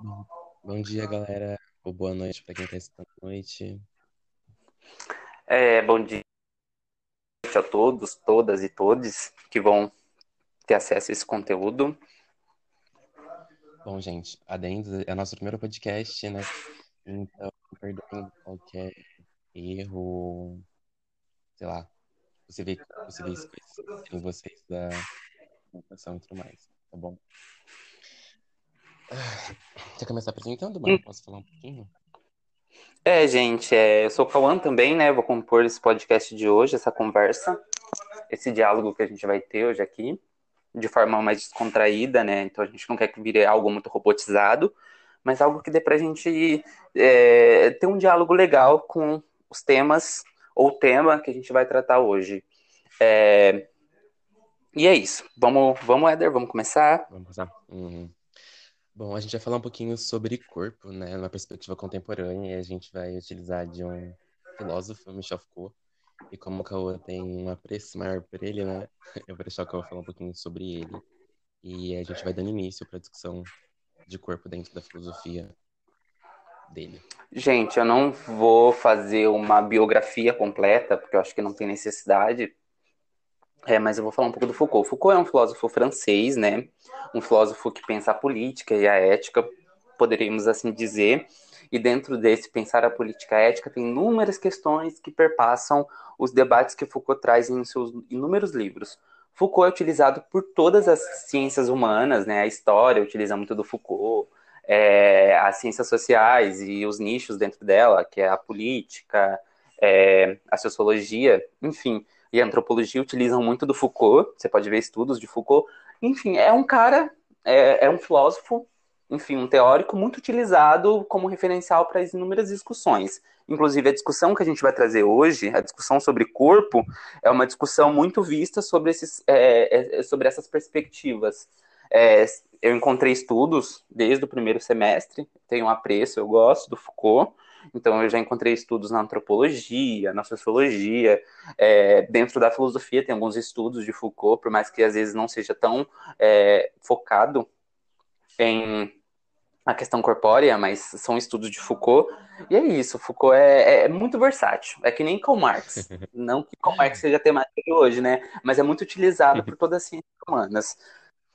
Bom, dia, galera. Ou boa noite para quem está escutando à noite. É, bom dia a todos, todas e todos que vão ter acesso a esse conteúdo. Bom, gente, adendo, é o nosso primeiro podcast, né? Então, perdoem qualquer erro, sei lá, possíveis, possíveis coisas em vocês da comunicação e tudo mais, tá bom? Quer começar apresentando, mano? Hum. Posso falar um pouquinho? É, gente, é, eu sou o Cauã também, né? Vou compor esse podcast de hoje, essa conversa, esse diálogo que a gente vai ter hoje aqui, de forma mais descontraída, né? Então a gente não quer que vire algo muito robotizado, mas algo que dê pra gente é, ter um diálogo legal com os temas ou tema que a gente vai tratar hoje. É... E é isso. Vamos, vamos, Éder, vamos começar? Vamos começar. Uhum. Bom, a gente vai falar um pouquinho sobre corpo, né, numa perspectiva contemporânea, e a gente vai utilizar de um filósofo, Michel Foucault, e como o Cauã tem um apreço maior por ele, né, eu vou deixar o Cauã falar um pouquinho sobre ele, e a gente vai dando início para a discussão de corpo dentro da filosofia dele. Gente, eu não vou fazer uma biografia completa, porque eu acho que não tem necessidade, é, mas eu vou falar um pouco do Foucault. Foucault é um filósofo francês, né? Um filósofo que pensa a política e a ética, poderíamos assim dizer. E dentro desse pensar a política a ética tem inúmeras questões que perpassam os debates que Foucault traz em seus inúmeros livros. Foucault é utilizado por todas as ciências humanas, né? A história utiliza muito do Foucault, é, as ciências sociais e os nichos dentro dela, que é a política, é, a sociologia, enfim e a antropologia utilizam muito do Foucault, você pode ver estudos de Foucault. Enfim, é um cara, é, é um filósofo, enfim, um teórico muito utilizado como referencial para as inúmeras discussões. Inclusive, a discussão que a gente vai trazer hoje, a discussão sobre corpo, é uma discussão muito vista sobre, esses, é, é, é sobre essas perspectivas. É, eu encontrei estudos desde o primeiro semestre, tenho apreço, eu gosto do Foucault, então, eu já encontrei estudos na antropologia, na sociologia, é, dentro da filosofia tem alguns estudos de Foucault, por mais que às vezes não seja tão é, focado em a questão corpórea, mas são estudos de Foucault. E é isso, Foucault é, é muito versátil. É que nem Karl Marx. Não que Karl Marx seja temático hoje, né? Mas é muito utilizado por todas as ciências humanas.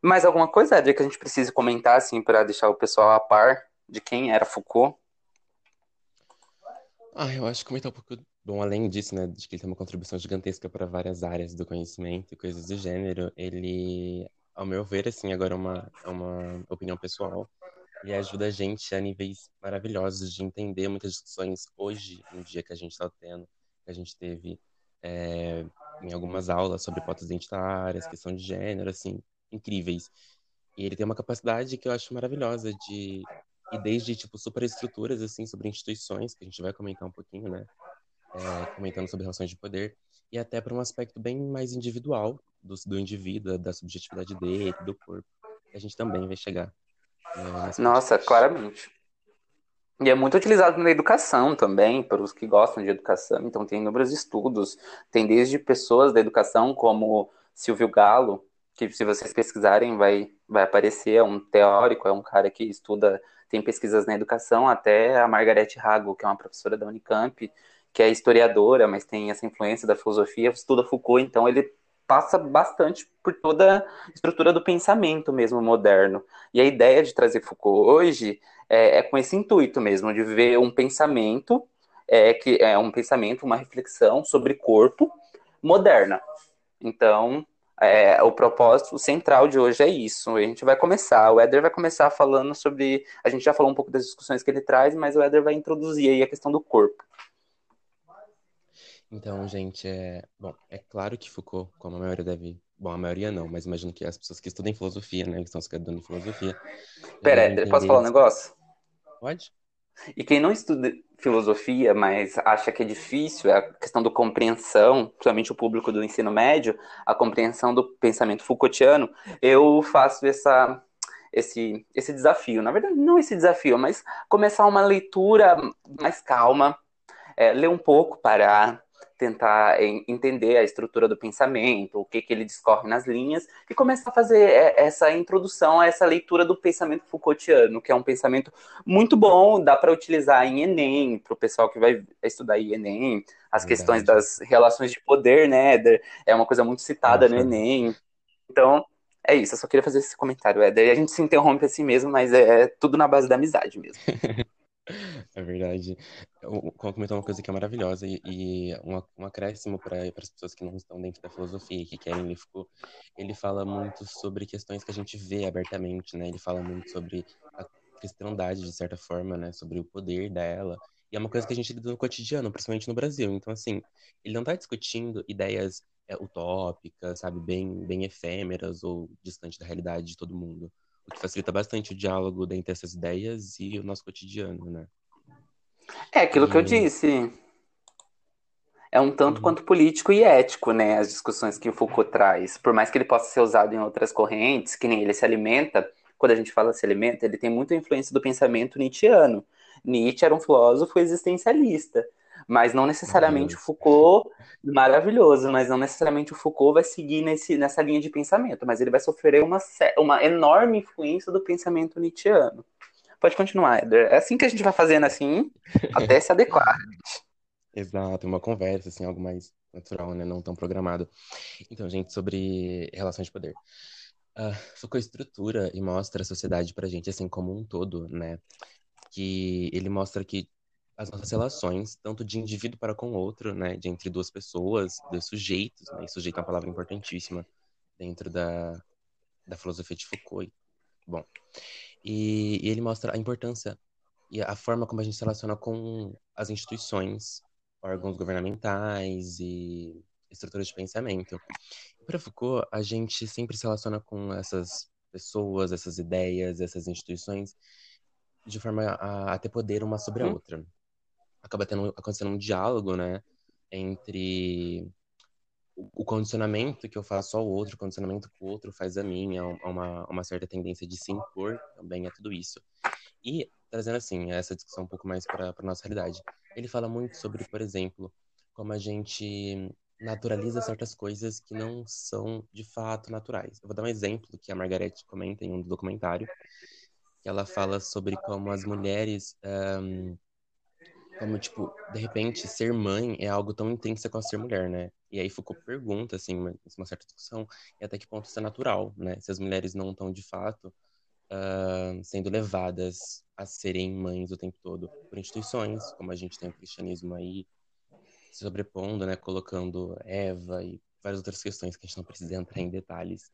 Mais alguma coisa, Adria, que a gente precise comentar, assim, para deixar o pessoal a par de quem era Foucault? Ah, eu acho que comentar um pouco, bom, além disso, né, de que ele tem uma contribuição gigantesca para várias áreas do conhecimento e coisas do gênero, ele, ao meu ver, assim, agora é uma, é uma opinião pessoal, ele ajuda a gente a níveis maravilhosos de entender muitas discussões hoje, no dia que a gente está tendo, que a gente teve é, em algumas aulas sobre pautas identitárias, questão de gênero, assim, incríveis. E ele tem uma capacidade que eu acho maravilhosa de e desde, tipo, superestruturas, assim, sobre instituições, que a gente vai comentar um pouquinho, né? É, comentando sobre relações de poder, e até para um aspecto bem mais individual do, do indivíduo, da subjetividade dele, do corpo, que a gente também vai chegar. Né, Nossa, claramente. E é muito utilizado na educação também, para os que gostam de educação. Então, tem inúmeros estudos. Tem desde pessoas da educação, como Silvio Galo, que se vocês pesquisarem vai, vai aparecer, é um teórico, é um cara que estuda tem pesquisas na educação, até a Margarete Hago, que é uma professora da Unicamp, que é historiadora, mas tem essa influência da filosofia, estuda Foucault, então ele passa bastante por toda a estrutura do pensamento mesmo moderno. E a ideia de trazer Foucault hoje é, é com esse intuito mesmo, de ver um pensamento, é, que é um pensamento, uma reflexão sobre corpo moderna. Então, é, o propósito central de hoje é isso. A gente vai começar. O Éder vai começar falando sobre. A gente já falou um pouco das discussões que ele traz, mas o Éder vai introduzir aí a questão do corpo. Então, gente, é. Bom, é claro que Foucault, como a maioria deve. Bom, a maioria não, mas imagino que as pessoas que estudam filosofia, né, que estão se graduando em filosofia. Pera, Éder, posso falar um negócio? Pode? E quem não estuda filosofia, mas acha que é difícil, é a questão da compreensão, principalmente o público do ensino médio, a compreensão do pensamento Foucaultiano, eu faço essa, esse, esse desafio. Na verdade, não esse desafio, mas começar uma leitura mais calma, é, ler um pouco, parar, tentar entender a estrutura do pensamento, o que, que ele discorre nas linhas, e começa a fazer é, essa introdução a essa leitura do pensamento Foucaultiano, que é um pensamento muito bom, dá para utilizar em Enem, para o pessoal que vai estudar em Enem, as Verdade. questões das relações de poder, né, é uma coisa muito citada Nossa. no Enem. Então, é isso, eu só queria fazer esse comentário, Éder. A gente se interrompe assim mesmo, mas é, é tudo na base da amizade mesmo. É verdade. O comentou uma coisa que é maravilhosa e, e um, acréscimo para as pessoas que não estão dentro da filosofia e que querem Foucault, ele fala muito sobre questões que a gente vê abertamente, né? Ele fala muito sobre a cristandade, de certa forma, né? Sobre o poder dela. E é uma coisa que a gente lida no cotidiano, principalmente no Brasil. Então, assim, ele não está discutindo ideias é, utópicas, sabe? Bem, bem efêmeras ou distante da realidade de todo mundo o que facilita bastante o diálogo dentre essas ideias e o nosso cotidiano, né? É aquilo e... que eu disse. É um tanto uhum. quanto político e ético, né? As discussões que o Foucault traz. Por mais que ele possa ser usado em outras correntes, que nem ele se alimenta, quando a gente fala se alimenta, ele tem muita influência do pensamento nietzschiano. Nietzsche era um filósofo existencialista. Mas não necessariamente o Foucault, maravilhoso, mas não necessariamente o Foucault vai seguir nesse, nessa linha de pensamento, mas ele vai sofrer uma, uma enorme influência do pensamento nietzschiano. Pode continuar, Eder. É assim que a gente vai fazendo assim, até se adequar. Exato, uma conversa, assim, algo mais natural, né? Não tão programado. Então, gente, sobre relações de poder. Uh, Foucault estrutura e mostra a sociedade pra gente, assim, como um todo, né? Que ele mostra que as nossas relações, tanto de indivíduo para com o outro, né, de entre duas pessoas, dois sujeitos, né, e sujeito é uma palavra importantíssima dentro da, da filosofia de Foucault. Bom, e, e ele mostra a importância e a forma como a gente se relaciona com as instituições, órgãos governamentais e estruturas de pensamento. Para Foucault, a gente sempre se relaciona com essas pessoas, essas ideias, essas instituições de forma a, a ter poder uma sobre a uhum. outra acaba tendo, acontecendo um diálogo, né? Entre o condicionamento que eu faço ao outro, o condicionamento que o outro faz a mim, é uma, uma certa tendência de se impor também a tudo isso. E trazendo assim essa discussão um pouco mais para a nossa realidade, ele fala muito sobre, por exemplo, como a gente naturaliza certas coisas que não são de fato naturais. Eu vou dar um exemplo que a Margarete comenta em um documentário, que ela fala sobre como as mulheres um, como, tipo, de repente, ser mãe é algo tão intenso quanto ser mulher, né? E aí Foucault pergunta, assim, uma, uma certa discussão, e até que ponto isso é natural, né? Se as mulheres não estão, de fato, uh, sendo levadas a serem mães o tempo todo por instituições, como a gente tem o cristianismo aí, se sobrepondo, né? Colocando Eva e várias outras questões que a gente não precisa entrar em detalhes.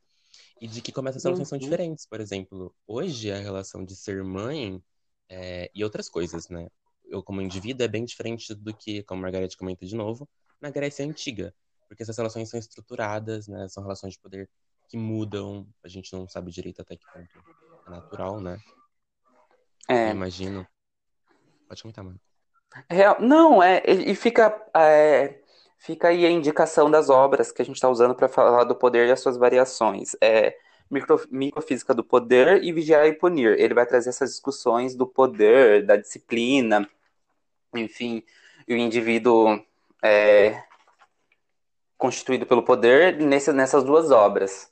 E de que como essas relações são uhum. diferentes. Por exemplo, hoje a relação de ser mãe é, e outras coisas, né? Eu como indivíduo é bem diferente do que, como a Margareth comenta de novo, na Grécia Antiga. Porque essas relações são estruturadas, né? São relações de poder que mudam. A gente não sabe direito até que ponto é natural, né? É. Eu imagino. Pode comentar, mano. É, não, é, e fica, é, fica aí a indicação das obras que a gente está usando para falar do poder e as suas variações. É, micro, microfísica do poder e vigiar e punir. Ele vai trazer essas discussões do poder, da disciplina, enfim, o indivíduo é, constituído pelo poder nesse, nessas duas obras.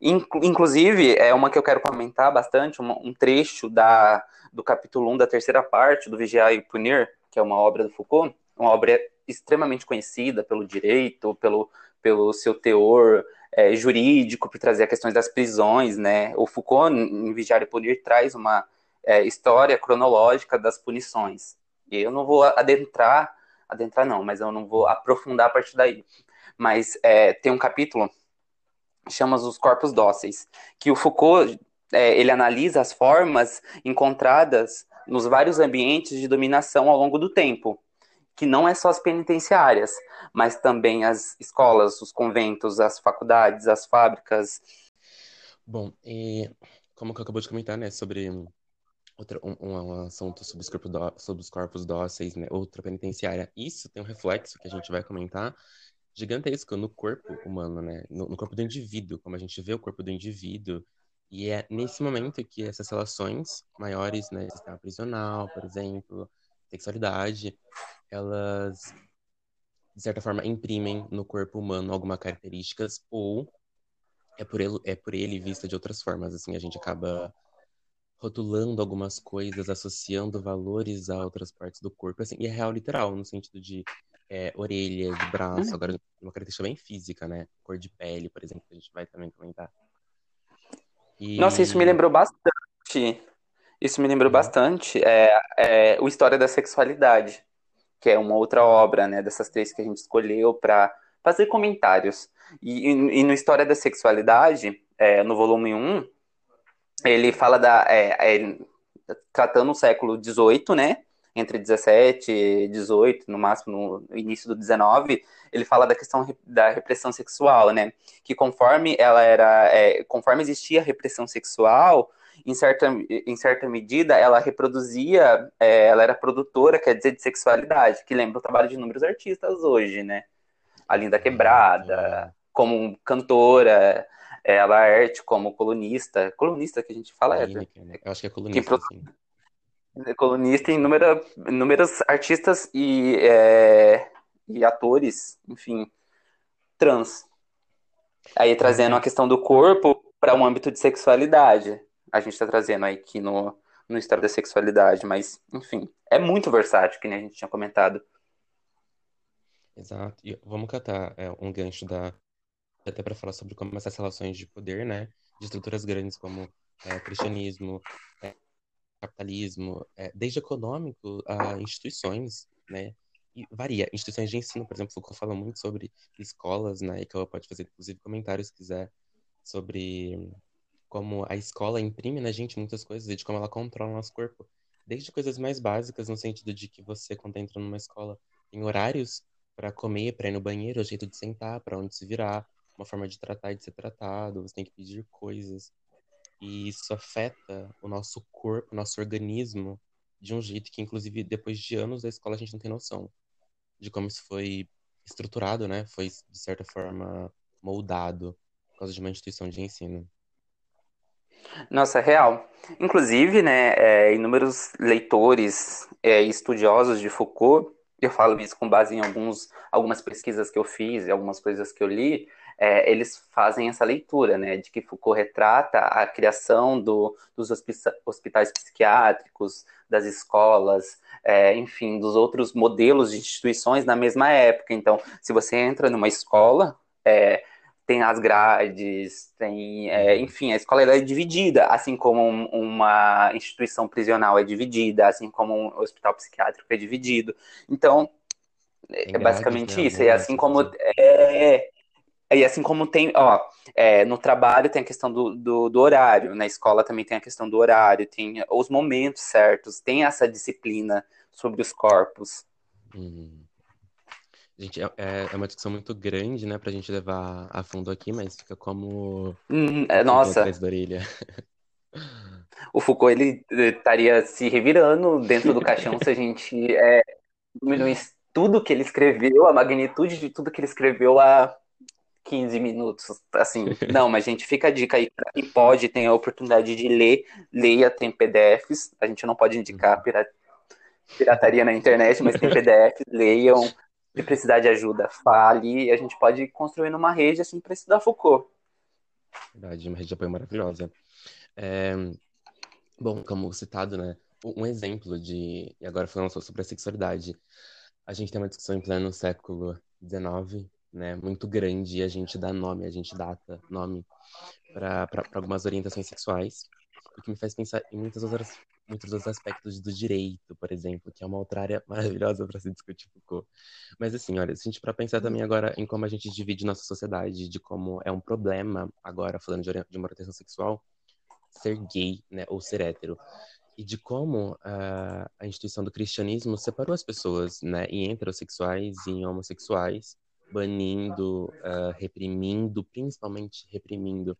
Inclusive, é uma que eu quero comentar bastante, um, trecho da, do capítulo 1 da terceira parte do Vigiar e Punir, que é uma obra do Foucault, uma obra extremamente conhecida pelo direito, pelo, pelo seu teor é, jurídico, por trazer questões das prisões, né? O Foucault, em Vigiar e Punir, traz uma é, história cronológica das punições. E eu não vou adentrar, adentrar não, mas eu não vou aprofundar a partir daí. Mas é, tem um capítulo chama os corpos dóceis, que o Foucault é, ele analisa as formas encontradas nos vários ambientes de dominação ao longo do tempo, que não é só as penitenciárias, mas também as escolas, os conventos, as faculdades, as fábricas. Bom, e como que eu acabou de comentar, né, sobre Outra, um, um, assunto sobre os, corpos sobre os corpos dóceis, né? Outra penitenciária. Isso tem um reflexo que a gente vai comentar gigantesco no corpo humano, né? No, no, corpo do indivíduo, como a gente vê o corpo do indivíduo. E é nesse momento que essas relações maiores, né? Sistema prisional, por exemplo, sexualidade, elas de certa forma, imprimem no corpo humano algumas características ou é por ele, é por ele vista de outras formas. Assim, a gente acaba rotulando algumas coisas, associando valores a outras partes do corpo, assim, e é real literal, no sentido de é, orelha, de braço, agora uma característica bem física, né? Cor de pele, por exemplo, que a gente vai também comentar. E... Nossa, isso me lembrou bastante. Isso me lembrou uhum. bastante é, é, o História da Sexualidade, que é uma outra obra, né, dessas três que a gente escolheu para fazer comentários. E, e, no História da Sexualidade, é, no volume 1, ele fala da. É, é, tratando o século XVIII, né? Entre 17 e 18, no máximo no início do 19, ele fala da questão da repressão sexual, né? Que conforme ela era. É, conforme existia a repressão sexual, em certa, em certa medida, ela reproduzia, é, ela era produtora, quer dizer, de sexualidade, que lembra o trabalho de inúmeros artistas hoje, né? A Linda Quebrada, como cantora, é, a Laerte como colunista. Colunista que a gente fala é. Né? Eu acho que é colunista, pro... sim. É colunista em inúmeros, inúmeros artistas e, é, e atores, enfim, trans. Aí trazendo a questão do corpo para um âmbito de sexualidade. A gente está trazendo aí aqui no, no História da Sexualidade, mas, enfim, é muito versátil, que nem a gente tinha comentado. Exato. E vamos catar é, um gancho da até para falar sobre como essas relações de poder, né, de estruturas grandes como é, cristianismo, é, capitalismo, é, desde econômico a instituições, né, e varia. Instituições de ensino, por exemplo, Foucault fala muito sobre escolas, né, e que ela pode fazer, inclusive, comentários, se quiser, sobre como a escola imprime na gente muitas coisas e de como ela controla o nosso corpo. Desde coisas mais básicas, no sentido de que você, quando entra numa escola, tem horários para comer, para ir no banheiro, o jeito de sentar, para onde se virar, uma forma de tratar e de ser tratado, você tem que pedir coisas. E isso afeta o nosso corpo, o nosso organismo, de um jeito que, inclusive, depois de anos da escola, a gente não tem noção de como isso foi estruturado, né? Foi, de certa forma, moldado por causa de uma instituição de ensino. Nossa, real. Inclusive, né, é, inúmeros leitores é, estudiosos de Foucault, eu falo isso com base em alguns, algumas pesquisas que eu fiz e algumas coisas que eu li, é, eles fazem essa leitura, né, de que Foucault retrata a criação do, dos hospitais psiquiátricos, das escolas, é, enfim, dos outros modelos de instituições na mesma época. Então, se você entra numa escola, é, tem as grades, tem, é, enfim, a escola é dividida, assim como um, uma instituição prisional é dividida, assim como um hospital psiquiátrico é dividido. Então, é basicamente né? isso. E assim como é, e assim como tem, ó, é, no trabalho tem a questão do, do, do, horário, na escola também tem a questão do horário, tem os momentos certos, tem essa disciplina sobre os corpos. Hum. Gente, é, é, é uma discussão muito grande, né, pra gente levar a fundo aqui, mas fica como. Hum, é, nossa. O Foucault, ele estaria se revirando dentro do caixão se a gente é, diminuísse tudo que ele escreveu, a magnitude de tudo que ele escreveu a 15 minutos, assim. Não, mas gente, fica a dica aí. Quem pode, tem a oportunidade de ler, leia, tem PDFs. A gente não pode indicar pirataria na internet, mas tem PDFs, leiam. Se precisar de ajuda, fale. A gente pode construir uma rede assim para estudar Foucault. Verdade, uma rede de apoio maravilhosa. É... Bom, como citado, né? Um exemplo de. E agora falando sobre a sexualidade. A gente tem uma discussão em pleno século XIX né, muito grande e a gente dá nome, a gente data nome para algumas orientações sexuais, o que me faz pensar em muitas outras, muitos outros aspectos do direito, por exemplo, que é uma outra área maravilhosa para se discutir Foucault. Mas assim, olha, se a gente para pensar também agora em como a gente divide nossa sociedade, de como é um problema agora falando de, de uma orientação sexual, ser gay, né, ou ser hétero e de como uh, a instituição do cristianismo separou as pessoas, né, em heterossexuais e em homossexuais, banindo, uh, reprimindo, principalmente reprimindo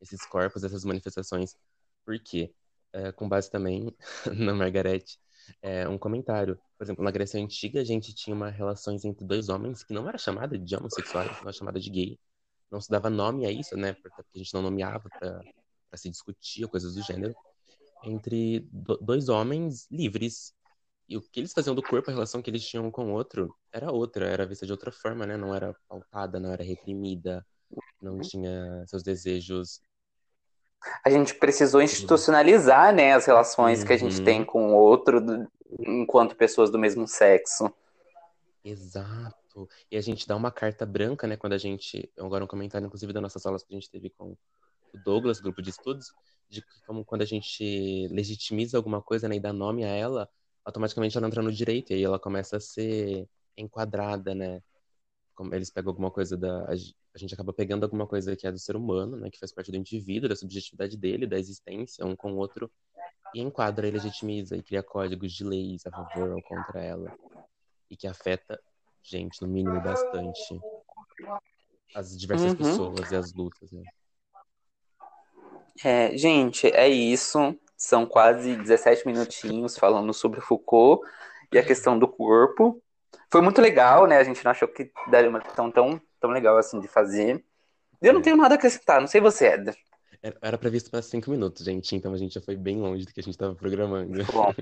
esses corpos, essas manifestações. Por quê? Uh, com base também na Margarete, é, um comentário. Por exemplo, na Grécia Antiga, a gente tinha uma relações entre dois homens que não era chamada de homossexuais, não era chamada de gay. Não se dava nome a isso, né? Porque a gente não nomeava para se discutir coisas do gênero. Entre do, dois homens livres. E o que eles faziam do corpo, a relação que eles tinham com o outro, era outra, era vista de outra forma, né? Não era pautada, não era reprimida, não Uhum. tinha seus desejos. A gente precisou institucionalizar, né, as relações que a gente Uhum. tem com o outro enquanto pessoas do mesmo sexo. Exato. E a gente dá uma carta branca, né? Quando a gente. Agora um comentário, inclusive, das nossas aulas que a gente teve com o Douglas, grupo de estudos, de como quando a gente legitimiza alguma coisa, né, e dá nome a ela, automaticamente ela entra no direito, e aí ela começa a ser enquadrada, né? Como eles pegam alguma coisa da. A ge- a gente acaba pegando alguma coisa que é do ser humano, né? Que faz parte do indivíduo, da subjetividade dele, da existência, um com o outro, e enquadra e legitimiza, e cria códigos de leis a favor ou contra ela. E que afeta, gente, no mínimo bastante, as diversas Uhum. pessoas e as lutas, né? É, gente, é isso. São quase 17 minutinhos falando sobre Foucault e a questão do corpo. Foi muito legal, né? A gente não achou que daria uma questão tão, tão legal assim de fazer. Eu não É. tenho nada a acrescentar, não sei você, Éder. Era- Era previsto para cinco minutos, gente, então a gente já foi bem longe do que a gente estava programando. Bom,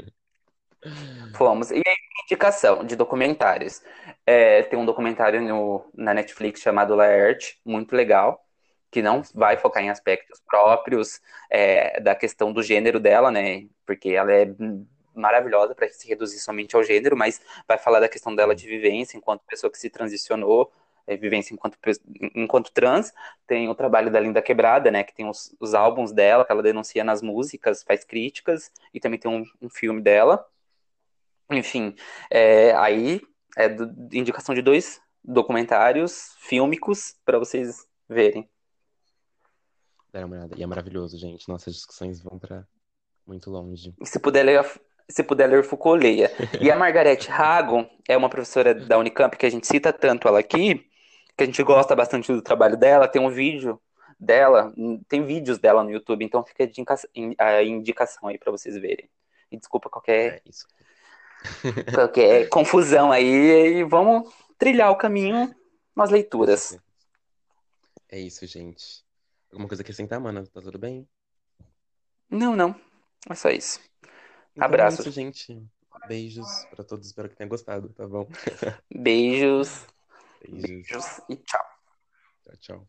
fomos. E aí, indicação de documentários. É, tem um documentário no, na Netflix chamado Laerte, muito legal, que não vai focar em aspectos próprios é, da questão do gênero dela, né? Porque ela é maravilhosa para se reduzir somente ao gênero, mas vai falar da questão dela de vivência enquanto pessoa que se transicionou, é, vivência enquanto, enquanto trans. Tem o trabalho da Linda Quebrada, né? Que tem os, os álbuns dela, que ela denuncia nas músicas, faz críticas, e também tem um, um filme dela. Enfim, é, aí é do- indicação de dois documentários fílmicos para vocês verem. Olhada. E é maravilhoso, gente. Nossas discussões vão para muito longe. E se puder ler, se puder ler Foucault, leia. E a Margarete Hago é uma professora da Unicamp que a gente cita tanto ela aqui, que a gente gosta bastante do trabalho dela. Tem um vídeo dela, tem vídeos dela no YouTube, então fica a indica- a indicação aí para vocês verem. E desculpa qualquer, É isso. qualquer confusão aí, e vamos trilhar o caminho nas leituras. É isso, gente. Alguma coisa a acrescentar, mana? Tá tudo bem? Não, não. É só isso. Então Abraços. É isso, gente. Beijos pra todos. Espero que tenham gostado, tá bom? Beijos, Beijos. beijos e tchau. Tchau, tchau.